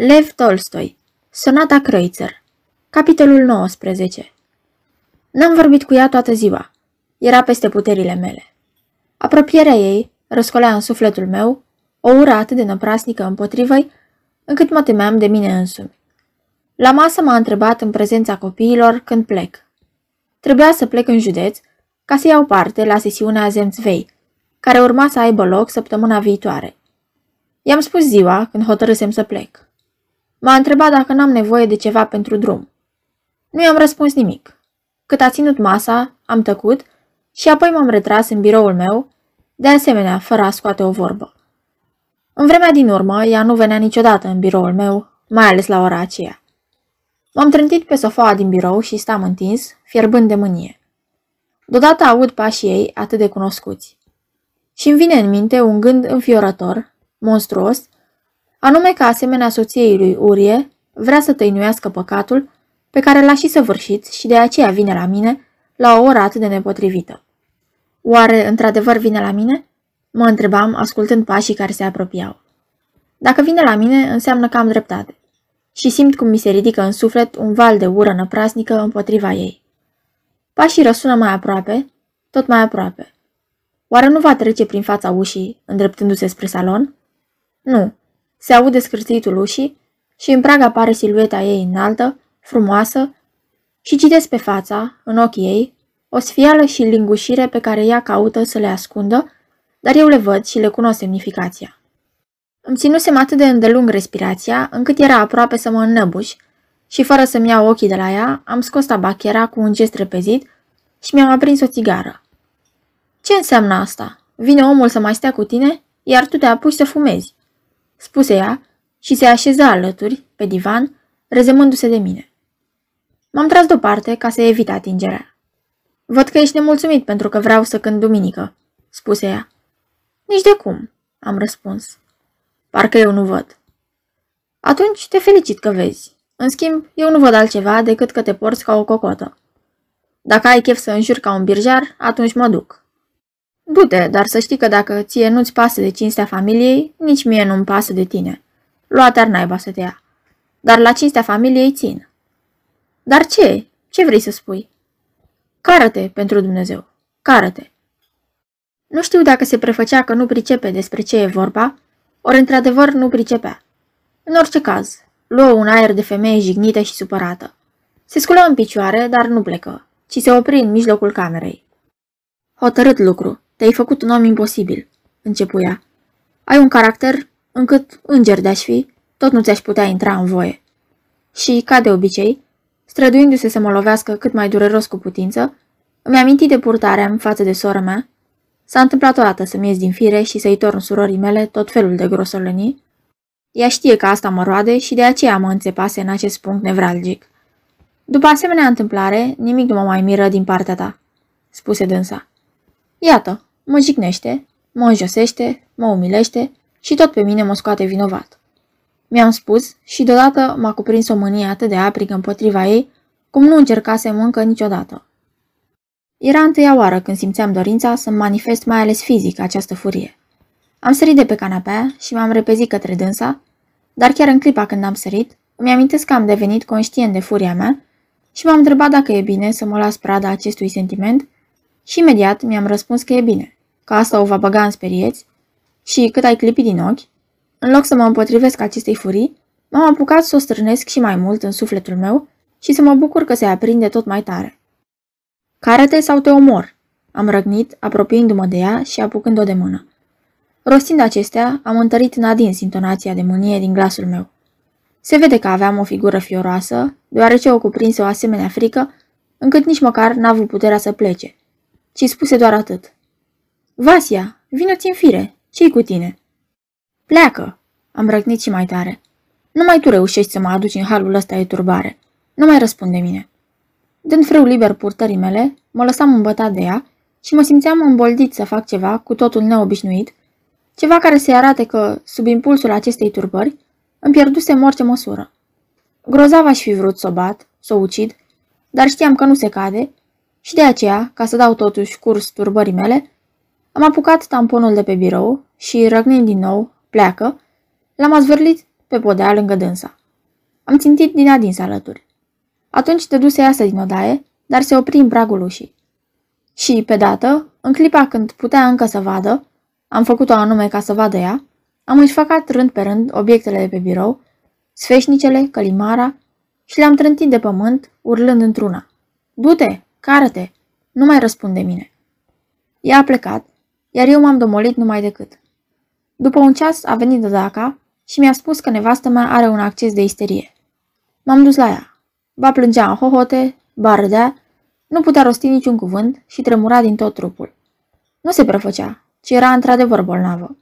Lev Tolstoi Sonata Kreutzer Capitolul 19 N-am vorbit cu ea toată ziua. Era peste puterile mele. Apropierea ei răscolea în sufletul meu o ură atât de năprasnică împotrivă încât mă temeam de mine însumi. La masă m-a întrebat în prezența copiilor când plec. Trebuia să plec în județ ca să iau parte la sesiunea Zemțvei, care urma să aibă loc săptămâna viitoare. I-am spus ziua când hotărâsem să plec. M-a întrebat dacă n-am nevoie de ceva pentru drum. Nu i-am răspuns nimic. Cât a ținut masa, am tăcut și apoi m-am retras în biroul meu, de asemenea, fără a scoate o vorbă. În vremea din urmă, ea nu venea niciodată în biroul meu, mai ales la ora aceea. M-am trântit pe sofaua din birou și stam întins, fierbând de mânie. Deodată aud pașii ei atât de cunoscuți. Și îmi vine în minte un gând înfiorător, monstruos, anume că asemenea soției lui Urie vrea să tăinuiască păcatul pe care l-a și săvârșit și de aceea vine la mine la o oră atât de nepotrivită. Oare într-adevăr vine la mine? Mă întrebam, ascultând pașii care se apropiau. Dacă vine la mine, înseamnă că am dreptate. Și simt cum mi se ridică în suflet un val de ură năprasnică împotriva ei. Pașii răsună mai aproape, tot mai aproape. Oare nu va trece prin fața ușii, îndreptându-se spre salon? Nu. Se aude scârțitul ușii și în prag apare silueta ei înaltă, frumoasă, și citesc pe fața, în ochii ei, o sfială și lingușire pe care ea caută să le ascundă, dar eu le văd și le cunosc semnificația. Îmi ținusem atât de îndelung respirația, încât era aproape să mă înnăbuș și fără să-mi iau ochii de la ea, am scos tabachera cu un gest repezit și mi-am aprins o țigară. Ce înseamnă asta? Vine omul să mai stea cu tine, iar tu te apuci să fumezi, spuse ea și se așeză alături, pe divan, rezemându-se de mine. M-am tras deoparte ca să evit atingerea. Văd că ești nemulțumit pentru că vreau să cânt duminică, spuse ea. Nici de cum, am răspuns. Parcă eu nu văd. Atunci te felicit că vezi. În schimb, eu nu văd altceva decât că te porți ca o cocotă. Dacă ai chef să înjuri ca un birjar, atunci mă duc. Du-te, dar să știi că dacă ție nu-ți pasă de cinstea familiei, nici mie nu-mi pasă de tine. Lua-te-ar naiba să te ia. Dar la cinstea familiei țin. Dar ce? Ce vrei să spui? Cară-te, pentru Dumnezeu. Cară-te. Nu știu dacă se prefăcea că nu pricepe despre ce e vorba, ori într-adevăr nu pricepea. În orice caz, luă un aer de femeie jignită și supărată. Se sculă în picioare, dar nu plecă, ci se opri în mijlocul camerei. Hotărât lucru, te-ai făcut un om imposibil, începuia. Ai un caracter încât, înger de-aș fi, tot nu ți-aș putea intra în voie. Și, ca de obicei, străduindu-se să mă lovească cât mai dureros cu putință, îmi aminti de purtarea în față de sora mea. S-a întâmplat o dată să-mi ies din fire și să-i torn surorii mele tot felul de grosolănii. Ea știe că asta mă roade și de aceea mă înțepase în acest punct nevralgic. După asemenea întâmplare, nimic nu mă mai miră din partea ta, spuse dânsa. Iată, mă jignește, mă înjosește, mă umilește și tot pe mine mă scoate vinovat. Mi-am spus și deodată m-a cuprins o mânie atât de aprigă împotriva ei, cum nu încercasem încă niciodată. Era întâia oară când simțeam dorința să-mi manifest mai ales fizic această furie. Am sărit de pe canapea și m-am repezit către dânsa, dar chiar în clipa când am sărit, îmi amintesc că am devenit conștient de furia mea și m-am întrebat dacă e bine să mă las prada acestui sentiment și imediat mi-am răspuns că e bine, că asta o va băga în sperieți și cât ai clipit din ochi, în loc să mă împotrivesc acestei furii, m-am apucat să o strânesc și mai mult în sufletul meu și să mă bucur că se aprinde tot mai tare. Care-te sau te omor? Am răgnit, apropiindu-mă de ea și apucând-o de mână. Rostind acestea, am întărit în adins intonația de mânie din glasul meu. Se vede că aveam o figură fioroasă, deoarece o cuprinse o asemenea frică, încât nici măcar n-a avut puterea să plece, ci spuse doar atât. Vasia, vină-ți în fire, ce cu tine? Pleacă! Am răgnit și mai tare. Numai tu reușești să mă aduci în halul ăsta de turbare. Nu mai răspunde mine. Dând frâu liber purtării mele, mă lăsam îmbătat de ea și mă simțeam îmboldit să fac ceva cu totul neobișnuit, ceva care se arate că, sub impulsul acestei turbări, îmi pierduse orice măsură. Grozav aș fi vrut să o bat, să o ucid, dar știam că nu se cade și de aceea, ca să dau totuși curs turbării mele, am apucat tamponul de pe birou și, răgnind din nou, pleacă, l-am azvârlit pe podea lângă dânsa. Am țintit din adins alături. Atunci dădu să iasă din odaie, dar se opri în pragul ușii. Și, pe dată, în clipa când putea încă să vadă, am făcut-o anume ca să vadă ea, am înșfăcat rând pe rând obiectele de pe birou, sfeșnicele, călimara și le-am trântit de pământ, urlând într-una. Du-te, cară-te, nu mai răspunde mine. Ea a plecat, iar eu m-am domolit numai decât. După un ceas a venit Daca și mi-a spus că nevastă mea are un acces de isterie. M-am dus la ea. Ba plângea în hohote, ba râdea, nu putea rosti niciun cuvânt și tremura din tot trupul. Nu se prefăcea, ci era într-adevăr bolnavă.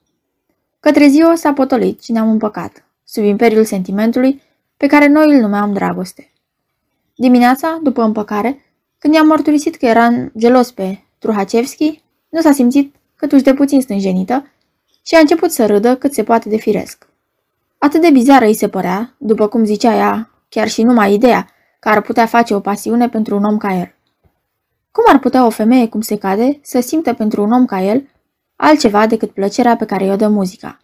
Către ziua s-a potolit și ne-am împăcat, sub imperiul sentimentului pe care noi îl numeam dragoste. Dimineața, după împăcare, când i-am mărturisit că eram gelos pe Truhacevski, nu s-a simțit cât de puțin stânjenită și a început să râdă cât se poate de firesc. Atât de bizară îi se părea, după cum zicea ea, chiar și numai ideea că ar putea face o pasiune pentru un om ca el. Cum ar putea o femeie cum se cade să simtă pentru un om ca el altceva decât plăcerea pe care o dă muzica?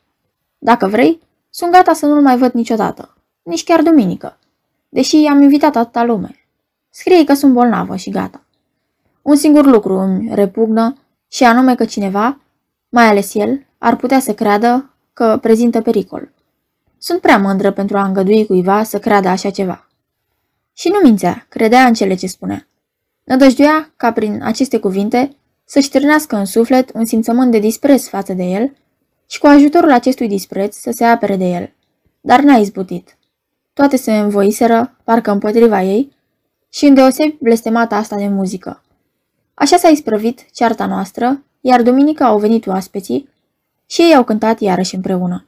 Dacă vrei, sunt gata să nu-l mai văd niciodată, nici chiar duminică, deși am invitat atâta lume. Scrie că sunt bolnavă și gata. Un singur lucru îmi repugnă și anume că cineva, mai ales el, ar putea să creadă că prezintă pericol. Sunt prea mândră pentru a îngădui cuiva să creadă așa ceva. Și nu mințea, credea în cele ce spunea. Nădăjduia ca prin aceste cuvinte să-și târnească în suflet un simțământ de dispreț față de el și cu ajutorul acestui dispreț să se apere de el. Dar n-a izbutit. Toate se învoiseră, parcă împotriva ei, și îndeosebi blestemata asta de muzică. Așa s-a isprăvit cearta noastră, iar duminică au venit oaspeții și ei au cântat iarăși împreună.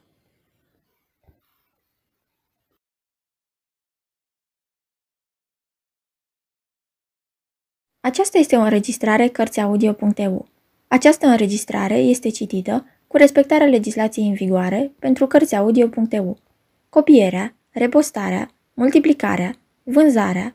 Aceasta este o înregistrare Cărțiaudio.eu. Această înregistrare este citită cu respectarea legislației în vigoare pentru Cărțiaudio.eu. Copierea, repostarea, multiplicarea, vânzarea,